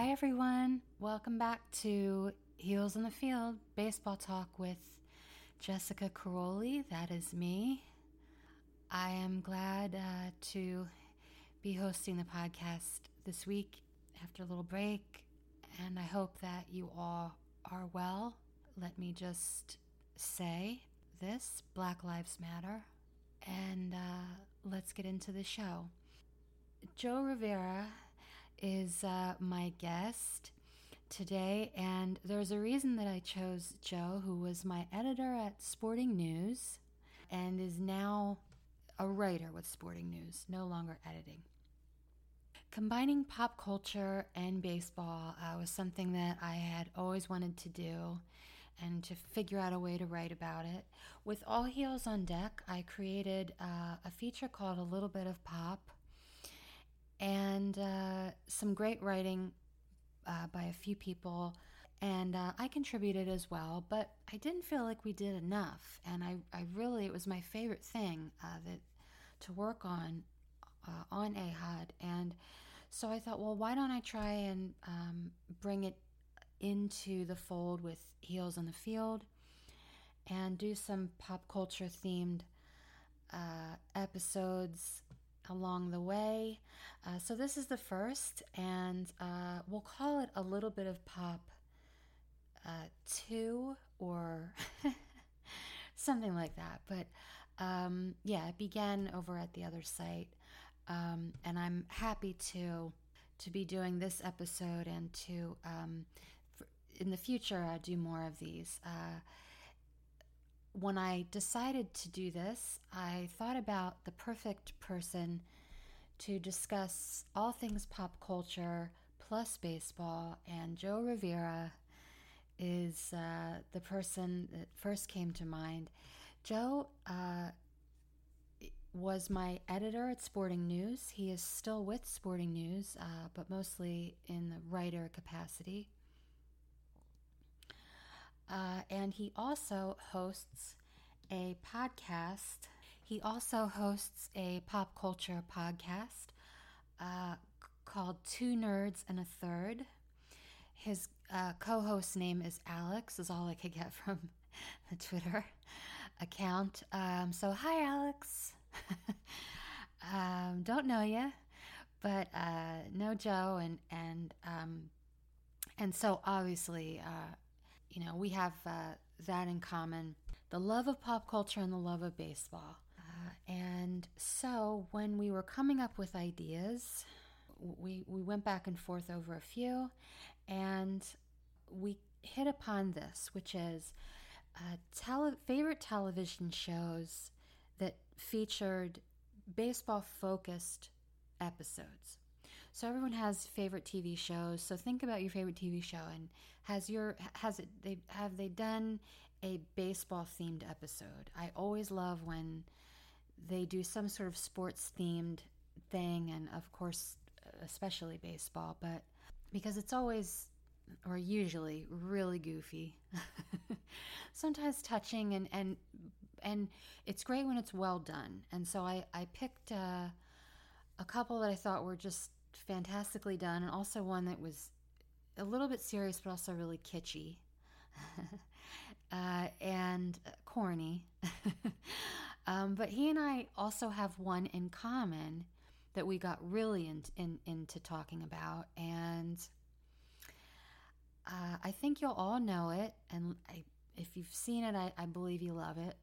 Hi, everyone. Welcome back to Heels in the Field Baseball Talk with Jessica Caroli. That is me. I am glad uh, to be hosting the podcast this week after a little break, and I hope that you all are well. Let me just say this Black Lives Matter, and uh, let's get into the show. Joe Rivera is uh, my guest today, and there's a reason that I chose Joe, who was my editor at Sporting News and is now a writer with Sporting News, no longer editing. Combining pop culture and baseball uh, was something that I had always wanted to do and to figure out a way to write about it. With All Heels on Deck, I created uh, a feature called A Little Bit of Pop and uh, some great writing uh, by a few people. And uh, I contributed as well, but I didn't feel like we did enough. And I, I really, it was my favorite thing uh, that to work on uh, on AHOD. And so I thought, well, why don't I try and um, bring it into the fold with Heels in the Field and do some pop culture themed uh, episodes along the way. Uh, so this is the first, and uh, we'll call it a little bit of pop uh, two or something like that. But um, yeah, it began over at the other site, um, and I'm happy to to be doing this episode and to um, in the future uh, do more of these uh, when I decided to do this, I thought about the perfect person to discuss all things pop culture plus baseball, and Joe Rivera is uh, the person that first came to mind. Joe uh, was my editor at Sporting News. He is still with Sporting News, uh, but mostly in the writer capacity. Uh, and he also hosts a podcast. He also hosts a pop culture podcast uh, called Two Nerds and a Third. His uh, co host name is Alex, is all I could get from the Twitter account. Um, so, hi, Alex. um, don't know you, but uh, know Joe, and and um, and so obviously uh, you know, we have uh, that in common the love of pop culture and the love of baseball. Uh, and so when we were coming up with ideas, we, we went back and forth over a few, and we hit upon this, which is uh, tele- favorite television shows that featured baseball focused episodes. So everyone has favorite TV shows. So think about your favorite TV show and has your has it they have they done a baseball themed episode. I always love when they do some sort of sports themed thing and of course especially baseball, but because it's always or usually really goofy. Sometimes touching and and and it's great when it's well done. And so I I picked uh, a couple that I thought were just fantastically done, and also one that was a little bit serious but also really kitschy uh, and corny. um, but he and I also have one in common that we got really in, in, into talking about, and uh, I think you'll all know it. And I, if you've seen it, I, I believe you love it,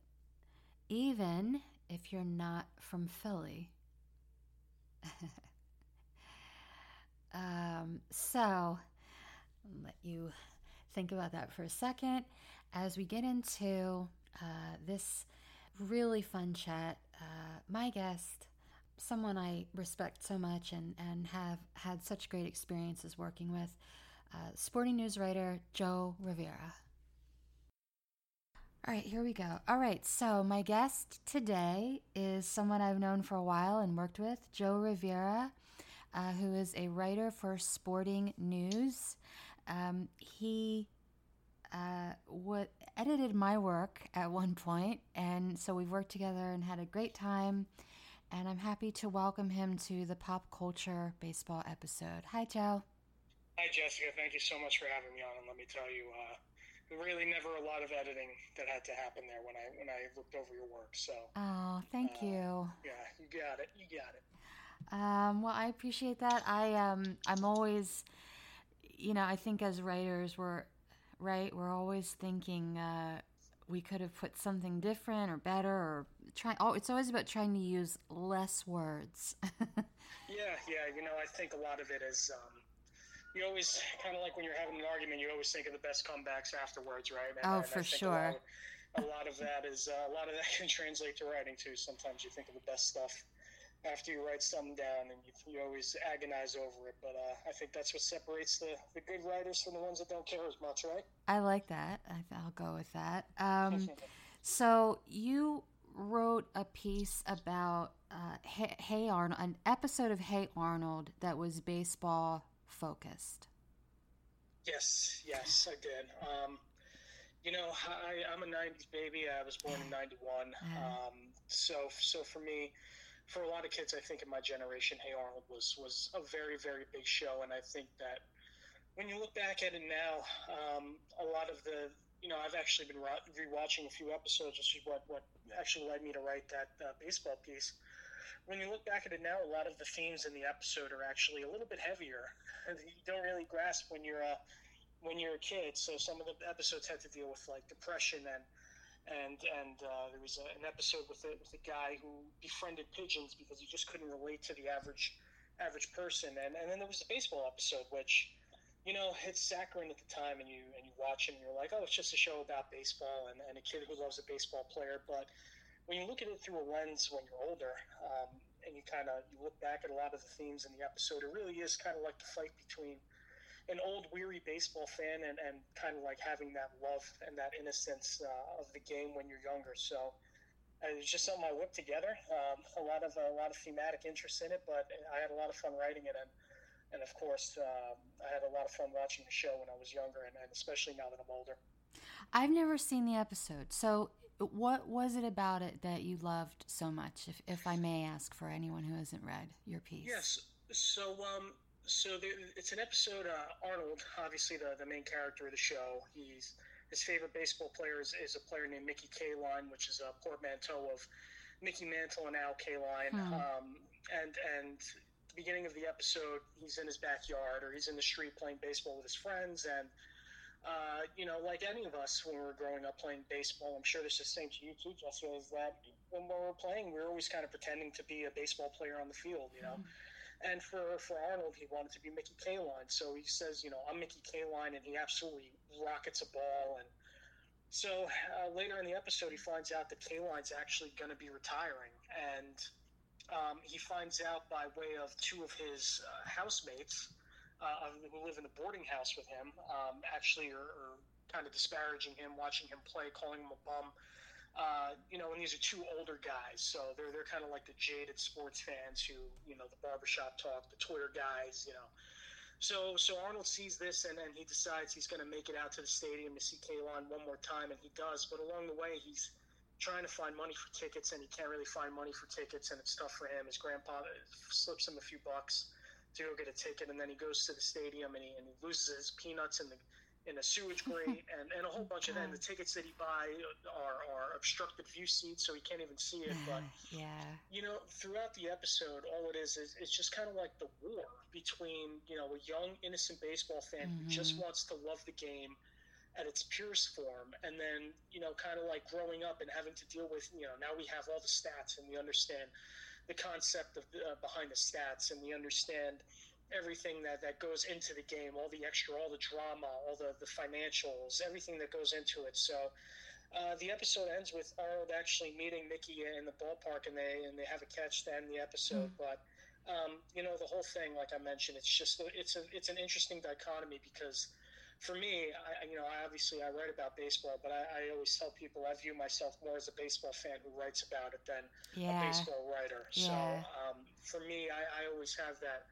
even if you're not from Philly. Um, so, let you think about that for a second as we get into uh, this really fun chat. Uh, my guest, someone I respect so much and, and have had such great experiences working with, uh, sporting news writer Joe Rivera. All right, here we go. All right, so my guest today is someone I've known for a while and worked with, Joe Rivera uh, who is a writer for Sporting News. Um, he uh, what edited my work at one point, and so we've worked together and had a great time. And I'm happy to welcome him to the pop culture baseball episode. Hi, Joe. Hi, Jessica. Thank you so much for having me on. And let me tell you, uh, really never a lot of editing that had to happen there when I when I looked over your work. So. Oh, thank uh, you. Yeah, you got it. You got it. Um, well, I appreciate that. I um, I'm always, you know, I think as writers, we're right. We're always thinking uh, we could have put something different or better or try. Oh, it's always about trying to use less words. yeah, yeah. You know, I think a lot of it is. Um, you always kind of like when you're having an argument, you always think of the best comebacks afterwards, right? And, oh, and for sure. A lot, of, a lot of that is uh, a lot of that can translate to writing too. Sometimes you think of the best stuff after you write something down, and you, you always agonize over it. But uh, I think that's what separates the, the good writers from the ones that don't care as much, right? I like that. I, will go with that. Um, so you wrote a piece about uh, hey, hey Arnold, an episode of Hey Arnold that was baseball focused. Yes, yes, I did. Um, you know, I, am a '90s baby. I was born in '91, um, so so for me, for a lot of kids, I think in my generation, Hey Arnold was was a very very big show, and I think that when you look back at it now, um, a lot of the you know, I've actually been rewatching a few episodes, which is what what actually led me to write that uh, baseball piece when you look back at it now, a lot of the themes in the episode are actually a little bit heavier. You don't really grasp when you're a when you're a kid. So some of the episodes had to deal with like depression and and and uh, there was a, an episode with a, with a guy who befriended pigeons because he just couldn't relate to the average average person. And and then there was a baseball episode which you know, it's saccharine at the time, and you and you watch it, and you're like, oh, it's just a show about baseball and, and a kid who loves a baseball player. But when you look at it through a lens when you're older, um, and you kind of you look back at a lot of the themes in the episode, it really is kind of like the fight between an old weary baseball fan and, and kind of like having that love and that innocence uh, of the game when you're younger. So uh, it's just something I whipped together. Um, a lot of a lot of thematic interest in it, but I had a lot of fun writing it, and and of course um, I had a lot of fun watching the show when I was younger, and, and especially now that I'm older. I've never seen the episode, so what was it about it that you loved so much? If, if I may ask for anyone who hasn't read your piece. Yes. So, um, so there, it's an episode. Uh, Arnold, obviously the, the main character of the show. He's his favorite baseball player is, is a player named Mickey Kaline, which is a portmanteau of Mickey Mantle and Al Kaline. Hmm. Um, and and the beginning of the episode, he's in his backyard or he's in the street playing baseball with his friends and uh, you know, like any of us when we were growing up playing baseball, I'm sure this is the same to you too, Jessica, is that when we were playing, we were always kind of pretending to be a baseball player on the field, you know. Mm-hmm. And for, for Arnold, he wanted to be Mickey Kaline. So he says, you know, I'm Mickey Kaline, and he absolutely rockets a ball. And so uh, later in the episode, he finds out that Kaline's actually going to be retiring. And um, he finds out by way of two of his uh, housemates uh, who live in a boarding house with him um, actually are, are, kind of disparaging him, watching him play, calling him a bum. Uh, you know, and these are two older guys, so they're they're kind of like the jaded sports fans who, you know, the barbershop talk, the Twitter guys, you know. So so Arnold sees this and then he decides he's going to make it out to the stadium to see Kaline one more time, and he does. But along the way, he's trying to find money for tickets, and he can't really find money for tickets, and it's tough for him. His grandpa slips him a few bucks to go get a ticket, and then he goes to the stadium and he, and he loses his peanuts in the in a sewage grate and, and a whole bunch of that. And the tickets that he buy are, are obstructed view seats, so he can't even see it. But yeah, you know, throughout the episode, all it is is it's just kind of like the war between you know a young innocent baseball fan mm-hmm. who just mm-hmm. wants to love the game at its purest form, and then you know, kind of like growing up and having to deal with you know now we have all the stats and we understand the concept of uh, behind the stats, and we understand everything that, that goes into the game, all the extra, all the drama, all the, the financials, everything that goes into it. So uh, the episode ends with Arnold actually meeting Mickey in the ballpark, and they and they have a catch to end the episode. Mm. But um, you know, the whole thing, like I mentioned, it's just it's a it's an interesting dichotomy because for me, I, you know, I obviously I write about baseball, but I, I, always tell people I view myself more as a baseball fan who writes about it than yeah. a baseball writer. Yeah. So um, for me, I, I, always have that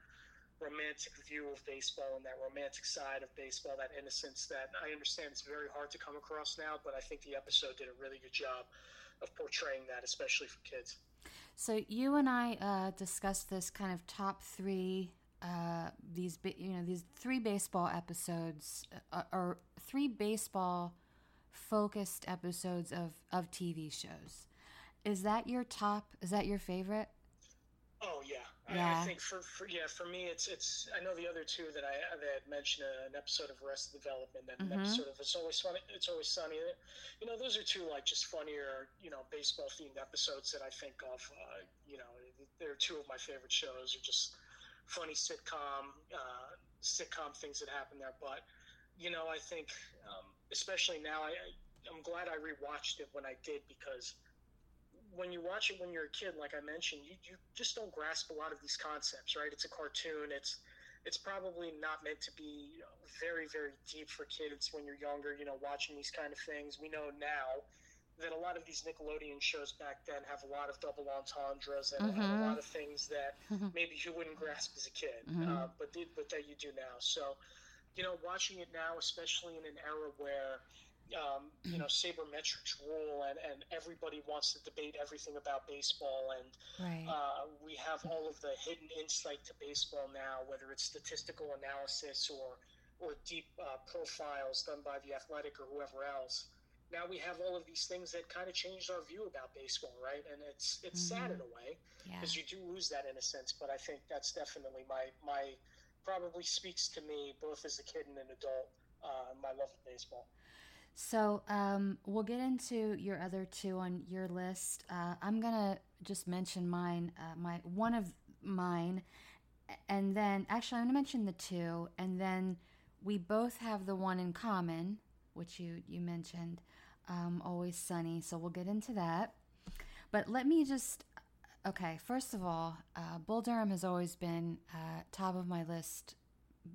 romantic view of baseball and that romantic side of baseball, that innocence that I understand it's very hard to come across now, but I think the episode did a really good job of portraying that, especially for kids. So you and I uh, discussed this kind of top three uh, these you know these three baseball episodes uh, or three baseball focused episodes of of TV shows. Is that your top? Is that your favorite? Yeah. I, think for, for yeah for me it's it's I know the other two that I that mentioned uh, an episode of Arrested Development and Mhm. an episode of It's Always Funny It's Always Sunny. You know those are two like just funnier you know baseball themed episodes that I think of. Uh, you know they're two of my favorite shows. Are just funny sitcom uh, sitcom things that happen there. But you know I think um, especially now I I'm glad I rewatched it when I did because when you watch it when you're a kid, like I mentioned, you, you just don't grasp a lot of these concepts, right? It's a cartoon. It's it's probably not meant to be you know, very very deep for kids when you're younger. You know, watching these kind of things. We know now that a lot of these Nickelodeon shows back then have a lot of double entendres and, Mhm. a lot of things that maybe you wouldn't grasp as a kid, Mhm. uh, but did, but that you do now. So, you know, watching it now, especially in an era where um, you know sabermetrics rule and, and everybody wants to debate everything about baseball and Right. uh, we have all of the hidden insight to baseball now, whether it's statistical analysis or or deep uh, profiles done by the athletic or whoever else. Now we have all of these things that kind of changed our view about baseball, right? And it's it's sad in a way yeah. because you do lose that in a sense. But I think that's definitely my my probably speaks to me both as a kid and an adult. Uh, my love of baseball. So um, we'll get into your other two on your list. Uh, I'm gonna just mention mine. Uh, my one of mine, and then actually I'm gonna mention the two, and then we both have the one in common, which you you mentioned, um, always sunny. So we'll get into that. But let me just. Okay, first of all, uh, Bull Durham has always been uh, top of my list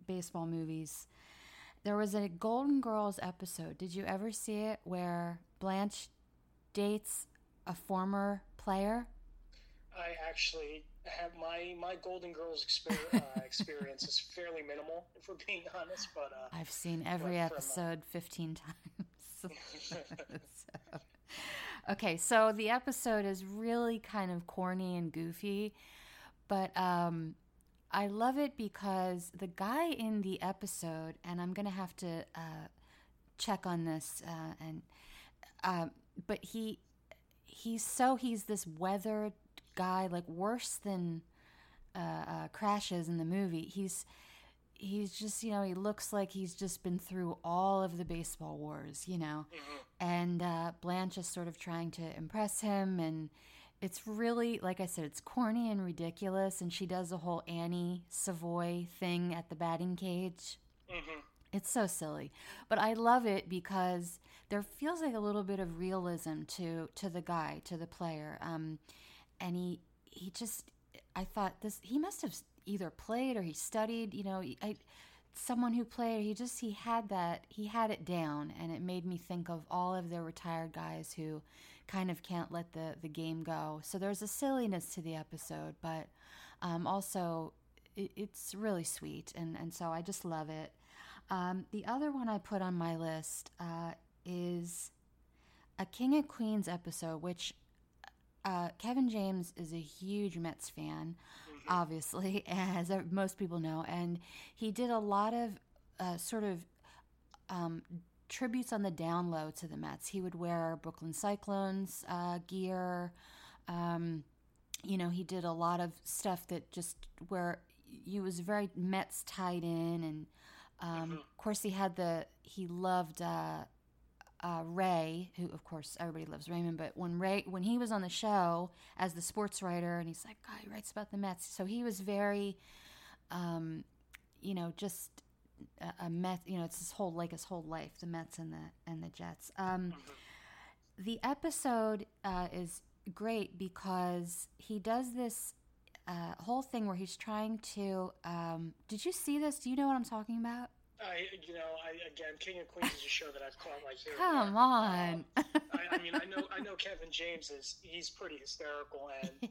baseball movies. There was a Golden Girls episode. Did you ever see it where Blanche dates a former player? I actually have my my Golden Girls exper- uh, experience is fairly minimal, if we're being honest. But uh, I've seen every What, from, uh, episode 15 times. So- okay, so the episode is really kind of corny and goofy, but um, I love it because the guy in the episode, and I'm gonna have to uh, check on this, uh, and um, but he he's so he's this weathered guy, like worse than uh, uh, crashes in the movie. He's he's just you know he looks like he's just been through all of the baseball wars, you know, and uh, Blanche is sort of trying to impress him and. It's really, like I said, it's corny and ridiculous. And she does the whole Annie Savoy thing at the batting cage. mhm. It's so silly, but I love it because there feels like a little bit of realism to to the guy, to the player. Um, and he he just, I thought this he must have either played or he studied. You know, I someone who played. He just he had that he had it down, and it made me think of all of the retired guys who kind of can't let the the game go. So there's a silliness to the episode, but um, also it, it's really sweet, and and so I just love it. Um, the other one I put on my list uh, is a King of Queens episode, which uh, Kevin James is a huge Mets fan, obviously, as most people know, and he did a lot of uh, sort of um, tributes on the down low to the Mets. He would wear Brooklyn Cyclones uh, gear. Um, you know, he did a lot of stuff that just where he was very Mets tied in, and um, of course he had the he loved uh, uh, Ray, who of course everybody loves Raymond, but when Ray when he was on the show as the sports writer, and he's like, God, he writes about the Mets, so he was very, um, you know, just a, a Met. You know, it's his whole like his whole life, the Mets and the and the Jets. Um, the episode uh, is great because he does this uh, whole thing where he's trying to. Um, did you see this? Do you know what I'm talking about? I you know I again King of Queens is a show that I've caught like here. Come there. on. I, I mean, I know, I know Kevin James is he's pretty hysterical, and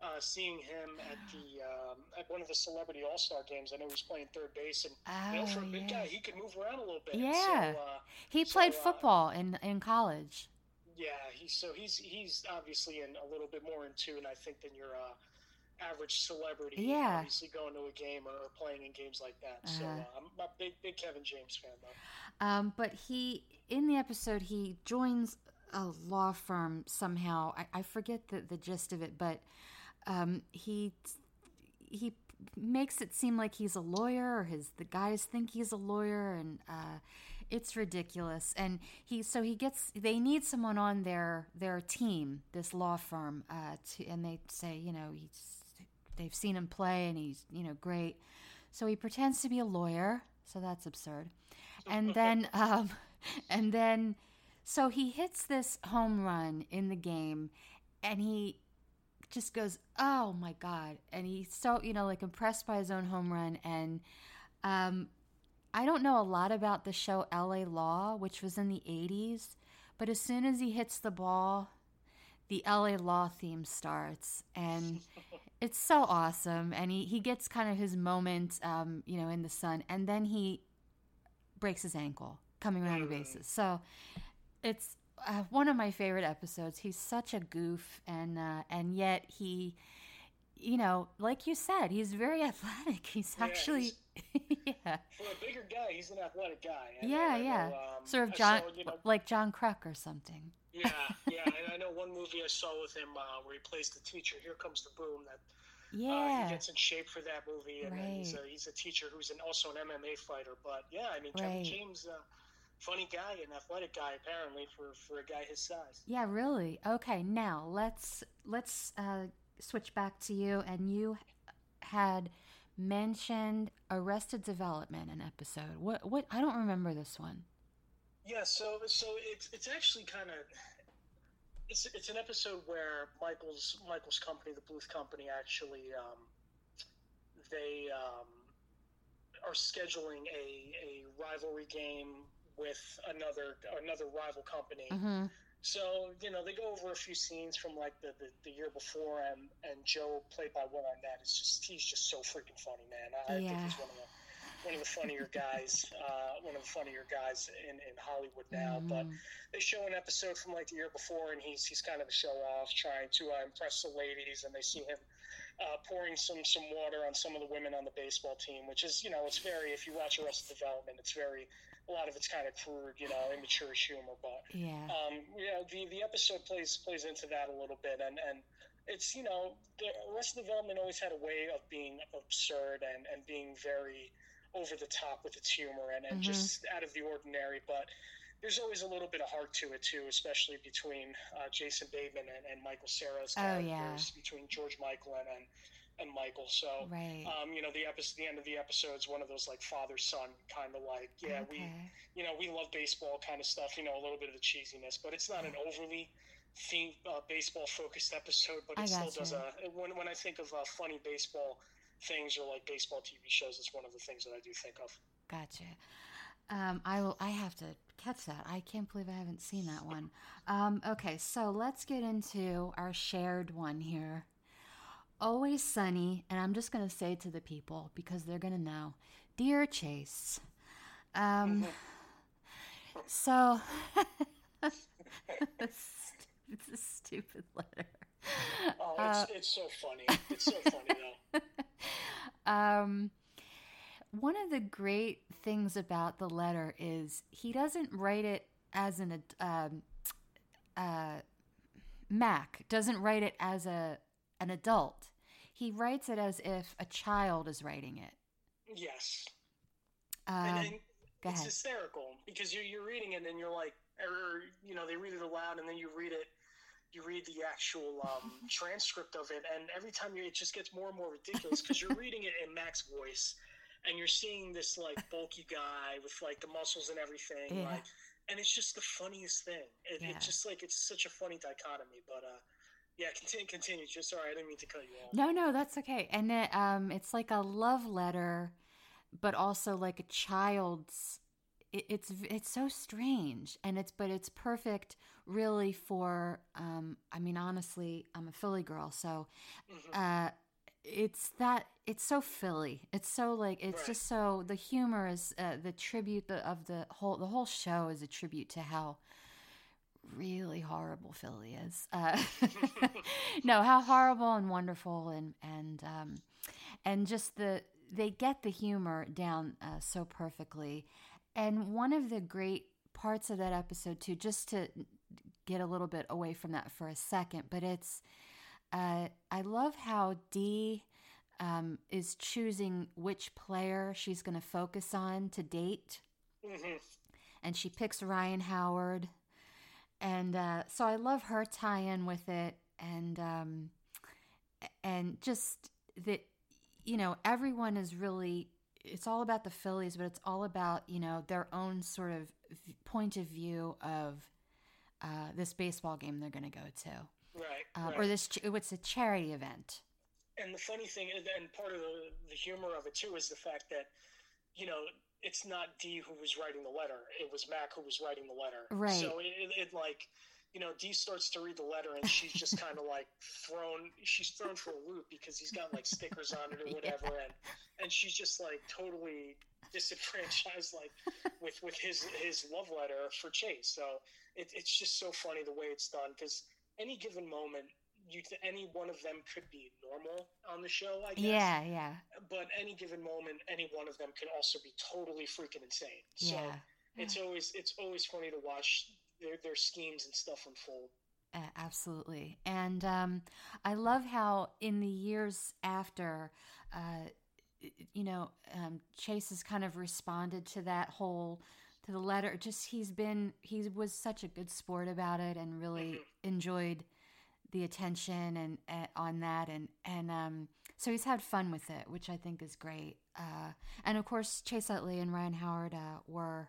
uh, seeing him at the um, at one of the Celebrity All Star games, I know he's playing third base, and you know, for a Oh, big yeah. guy, he could move around a little bit. Yeah. So, uh, He So, played uh, football in in college. yeah, he's so he's he's obviously in a little bit more in tune, I think, than your uh, average celebrity. Yeah. obviously going to a game or, or playing in games like that. So Uh-huh. uh, I'm a big big Kevin James fan though. Um, but he, in the episode, he joins a law firm somehow. I, I forget the, the gist of it, but um, he he makes it seem like he's a lawyer, or his the guys think he's a lawyer, and uh, it's ridiculous. And he so he gets they need someone on their their team, this law firm, uh, to, and they say you know he's they've seen him play and he's you know great. So he pretends to be a lawyer. So that's absurd. And then, um, and then, so he hits this home run in the game, and he just goes, "Oh my god!" And he's so you know like impressed by his own home run. And um, I don't know a lot about the show L.A. Law, which was in the '80s, but as soon as he hits the ball, the LA Law theme starts, and it's so awesome. And he, he gets kind of his moment, um, you know, in the sun, and then he breaks his ankle coming around the bases. So it's uh, one of my favorite episodes. He's such a goof, and uh, and yet he, you know, like you said, he's very athletic. He's Yeah, actually, yeah, For a bigger guy, he's an athletic guy. Yeah, I know, yeah, um, sort of John, saw, you know, like John Kruk or something. yeah, yeah. And I know one movie I saw with him uh, where he plays the teacher. Here comes the boom. That uh, Yeah, he gets in shape for that movie, and then he's a, he's a teacher who's an, also an MMA fighter. But yeah, I mean, Kevin Right. James, uh, funny guy, an athletic guy apparently for for a guy his size. Yeah, really. Okay, now let's let's uh, switch back to you. And you had mentioned Arrested Development an episode. What? What? I don't remember this one. Yeah, so so it's it's actually kind of it's it's an episode where Michael's Michael's company, the Bluth Company, actually um, they um, are scheduling a, a rivalry game with another another rival company. Mm-hmm. So you know they go over a few scenes from like the, the, the year before, and and Gob, played by Will Arnett, is just he's just so freaking funny, man. I, I think he's one of the one of the funnier guys, uh, one of the funnier guys in, in Hollywood now. But Mm. they show an episode from like the year before, and he's he's kind of a show off, trying to uh, impress the ladies, and they see him uh, pouring some some water on some of the women on the baseball team, which is you know it's very if you watch Arrested Development, it's very a lot of it's kind of crude, you know, immature humor, but Yeah. um, you know, the the episode plays plays into that a little bit, and and it's you know, the Arrested Development always had a way of being absurd and and being very over the top with its humor and, and Mhm. just out of the ordinary, but. There's always a little bit of heart to it too, especially between uh, Jason Bateman and, and Michael Cera's Oh, characters, yeah. between George Michael and and, and Michael. So, Right. um, you know, the episode, the end of the episode is one of those like father son kind of like, yeah, we you know, we love baseball kind of stuff, you know, a little bit of the cheesiness, but it's not an overly theme, uh, baseball focused episode, but I it still gotcha. does a, when, when I think of uh, funny baseball things or like baseball TV shows, it's one of the things that I do think of. Gotcha. Um, I will. I have to catch that. I can't believe I haven't seen that one. Um, okay, so let's get into our shared one here. Always sunny, and I'm just gonna say to the people because they're gonna know. Dear Chase, um, so it's a stupid letter. Oh, Uh, it's, it's so funny. It's so funny though. um, one of the great things about the letter is he doesn't write it as an ad- um, uh, Mac doesn't write it as a an adult. He writes it as if a child is writing it. Yes. Um, and, go it's hysterical because you're, you're reading it and you're like, or, you know, they read it aloud and then you read it, you read the actual um, transcript of it, and every time you, it just gets more and more ridiculous because you're reading it in Mac's voice and you're seeing this like bulky guy with like the muscles and everything, Yeah. like, and it's just the funniest thing. It, Yeah. It's just like it's such a funny dichotomy, but uh, yeah, continue, continue. Just sorry, I didn't mean to cut you off. No, no, that's okay. And it, um, it's like a love letter, but also like a child's. It, it's it's so strange, and it's but it's perfect, really for. Um, I mean, honestly, I'm a Philly girl, so Mhm. uh, it's that it's so Philly. It's so like it's Right. just so the humor is uh, the tribute the, of the whole the whole show is a tribute to how really horrible Philly is. Uh, no, how horrible and wonderful and and um, and just the they get the humor down uh, so perfectly. And one of the great parts of that episode too, just to get a little bit away from that for a second, but it's uh, I love how Dee um, is choosing which player she's going to focus on to date. Mm-hmm. And she picks Ryan Howard. And uh, so I love her tie in with it. And, um, and just that, you know, everyone is really, it's all about the Phillies, but it's all about, you know, their own sort of point of view of uh, this baseball game they're going to go to. Right, uh, right. Or this, it's a charity event and the funny thing, and part of the, the humor of it too, is the fact that, you know, it's not Dee who was writing the letter; it was Mac who was writing the letter. Right. So it, it, like, you know, Dee starts to read the letter, and she's just kind of like thrown. She's thrown for a loop because he's got like stickers on it or whatever, yeah. and and she's just like totally disenfranchised, like with with his his love letter for Chase. So it, it's just so funny the way it's done because any given moment you any one of them could be normal on the show, I guess. Yeah, yeah. But any given moment, any one of them can also be totally freaking insane. So yeah. it's always it's always funny to watch their their schemes and stuff unfold. Uh, absolutely, and um, I love how in the years after, uh, you know, um, Chase has kind of responded to that whole to the letter. Just he's been he was such a good sport about it and really mm-hmm. enjoyed the attention and uh, on that and and um, so he's had fun with it which i think is great uh, and of course chase utley and ryan howard uh, were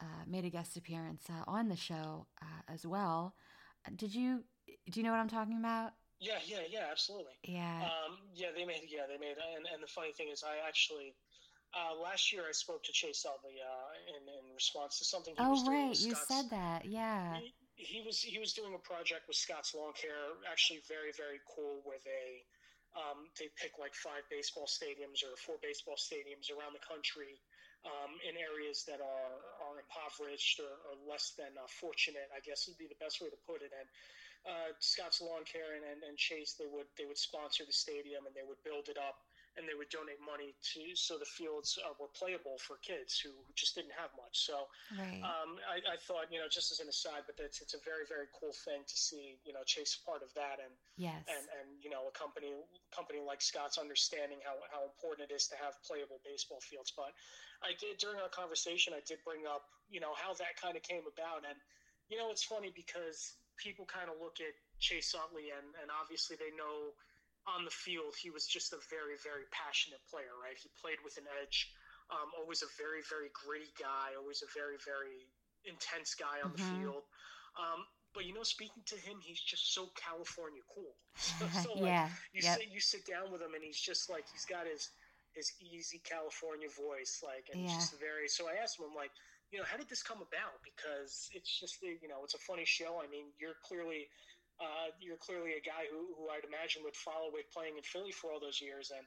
uh, made a guest appearance uh, on the show uh, as well did you do you know what i'm talking about yeah yeah yeah absolutely yeah um, yeah they made yeah they made and, and the funny thing is i actually last year I spoke to Chase Utley in, in response to something. oh right, you said that. Yeah. He, was he was doing a project with Scott's Lawn Care, actually very very cool. where they um, they pick like five baseball stadiums or four baseball stadiums around the country um, in areas that are are impoverished or, or less than uh, fortunate. I guess would be the best way to put it. And uh, Scott's Lawn Care and, and, and Chase they would they would sponsor the stadium and they would build it up and they would donate money to so the fields uh, were playable for kids who, just didn't have much. So right. um, I, I, thought, you know, just as an aside, but it's, it's a very very cool thing to see, you know, Chase part of that, and yes, and and you know, a company company like Scott's understanding how how important it is to have playable baseball fields. But I did during our conversation, I did bring up, you know, how that kind of came about, and you know, it's funny because people kind of look at Chase Utley, and and obviously they know on the field, he was just a very, very passionate player, right? He played with an edge, um, always a very, very gritty guy, always a very, very intense guy on mm-hmm. the field. Um, but you know, speaking to him, he's just so California cool. So, so like, yeah, you yep. sit you sit down with him, and he's just like he's got his his easy California voice, like, and yeah. just very. So I asked him, I'm like, you know, how did this come about? Because it's just you know, it's a funny show. I mean, you're clearly uh, you're clearly a guy who, who I'd imagine would follow with playing in Philly for all those years. And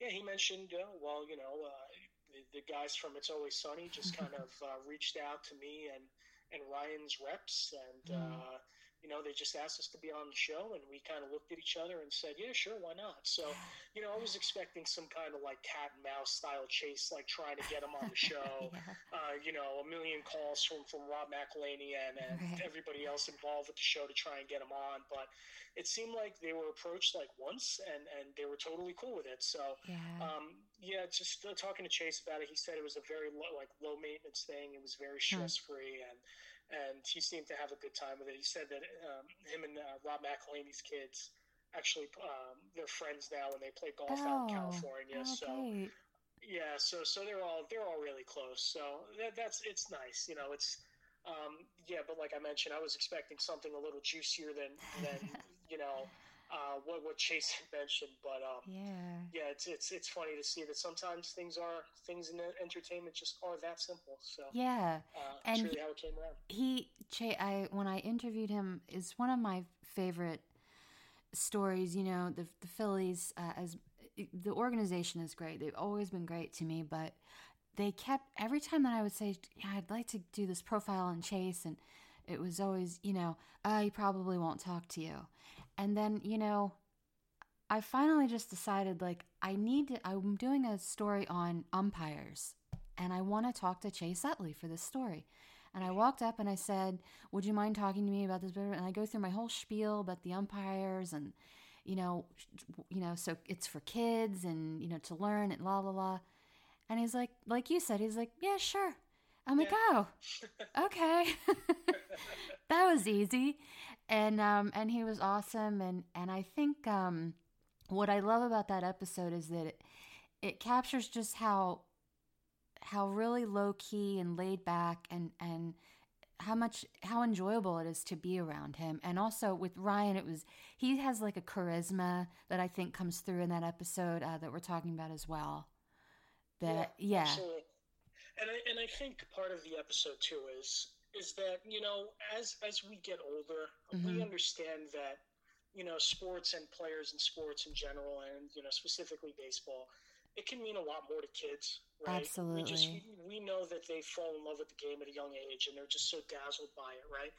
yeah, he mentioned, uh, well, you know, uh, the, the, guys from It's Always Sunny just kind of uh, reached out to me and, and Ryan's reps. And, mm you know, they just asked us to be on the show, and we kind of looked at each other and said, "Yeah, sure, why not?" So, you know, I was expecting some kind of like cat and mouse style chase, like trying to get him on the show. yeah. uh, you know, a million calls from from Rob McElhenney and, and right. everybody else involved with the show to try and get him on, but it seemed like they were approached like once, and and they were totally cool with it. So, yeah, um, yeah just uh, talking to Chase about it, he said it was a very low, like low maintenance thing. It was very stress free and and he seemed to have a good time with it. He said that um, him and uh, Rob McElhenney's kids actually um, they're friends now and they play golf oh, out in California. Oh, so yeah, so so they're all they're all really close. So that, that's it's nice, you know. It's um, yeah, but like I mentioned, I was expecting something a little juicier than than you know uh, what what Chase had mentioned, but um, yeah, yeah, it's it's it's funny to see that sometimes things are things in entertainment just are that simple. So yeah, uh, and really how it came around. He, Chase, I when I interviewed him, is one of my favorite stories. You know, the the Phillies uh, as the organization is great. They've always been great to me, but they kept every time that I would say, "Yeah, I'd like to do this profile on Chase," and it was always, you know, uh, he probably won't talk to you. And then, you know, I finally just decided like I need to I'm doing a story on umpires and I want to talk to Chase Utley for this story. And I walked up and I said, "Would you mind talking to me about this?" And I go through my whole spiel about the umpires and you know, you know, so it's for kids and you know to learn and la la la. And he's like, like you said, he's like, "Yeah, sure." I'm like, "Oh, okay." that was easy. And um and he was awesome and and I think um what I love about that episode is that it, it captures just how how really low key and laid back and and how much how enjoyable it is to be around him and also with ryan it was he has like a charisma that i think comes through in that episode uh, that we're talking about as well that yeah, yeah. Absolutely. and I, and I think part of the episode too is is that you know as as we get older mm-hmm. we understand that you know, sports and players and sports in general, and you know, specifically baseball, it can mean a lot more to kids, right? Absolutely. We just we know that they fall in love with the game at a young age, and they're just so dazzled by it, right?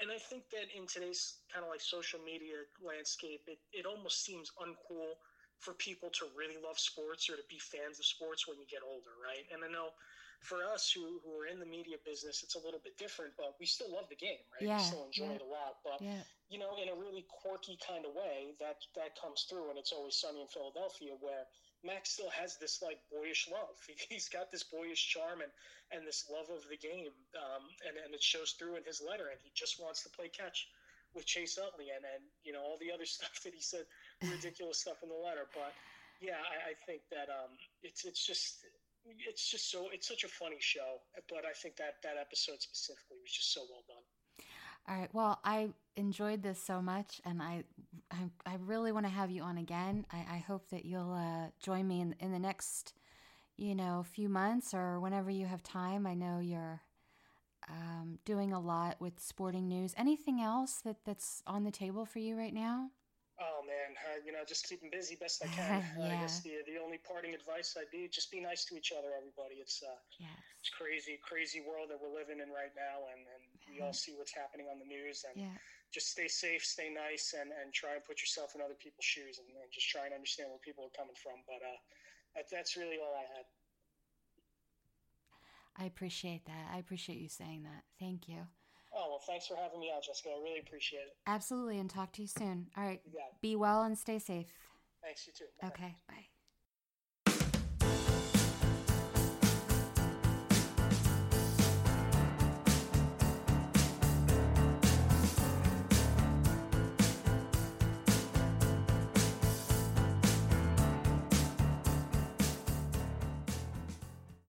And I think that in today's kind of like social media landscape, it, it almost seems uncool for people to really love sports or to be fans of sports when you get older, right? And I know for us who, who are in the media business, it's a little bit different, but we still love the game, right? Yeah, we still enjoy yeah, it a lot. But, yeah. you know, in a really quirky kind of way, that, that comes through, and it's always sunny in Philadelphia, where Mac still has this like boyish love. He's got this boyish charm and, and this love of the game, um, and, and it shows through in his letter, and he just wants to play catch with Chase Utley and, and you know all the other stuff that he said, ridiculous stuff in the letter. But yeah, I, I think that um, it's it's just it's just so it's such a funny show but i think that that episode specifically was just so well done. All right. Well i enjoyed this so much and i i, I really want to have you on again. I, I hope that you'll uh, join me in, in the next you know few months or whenever you have time. I know you're um, doing a lot with sporting news. Anything else that that's on the table for you right now Oh man, uh, you know, just keeping busy best I can. yeah. I guess the the only parting advice I'd be just be nice to each other, everybody. It's uh, yes. it's crazy, crazy world that we're living in right now, and, and we all see what's happening on the news. And yeah. just stay safe, stay nice, and, and try and put yourself in other people's shoes, and, and just try and understand where people are coming from. But uh, that, that's really all I had. I appreciate that. I appreciate you saying that. Thank you. Oh, well, thanks for having me out, Jessica. I really appreciate it. Absolutely, and talk to you soon. All right. Be well and stay safe. Thanks, you too. Bye. Okay, bye.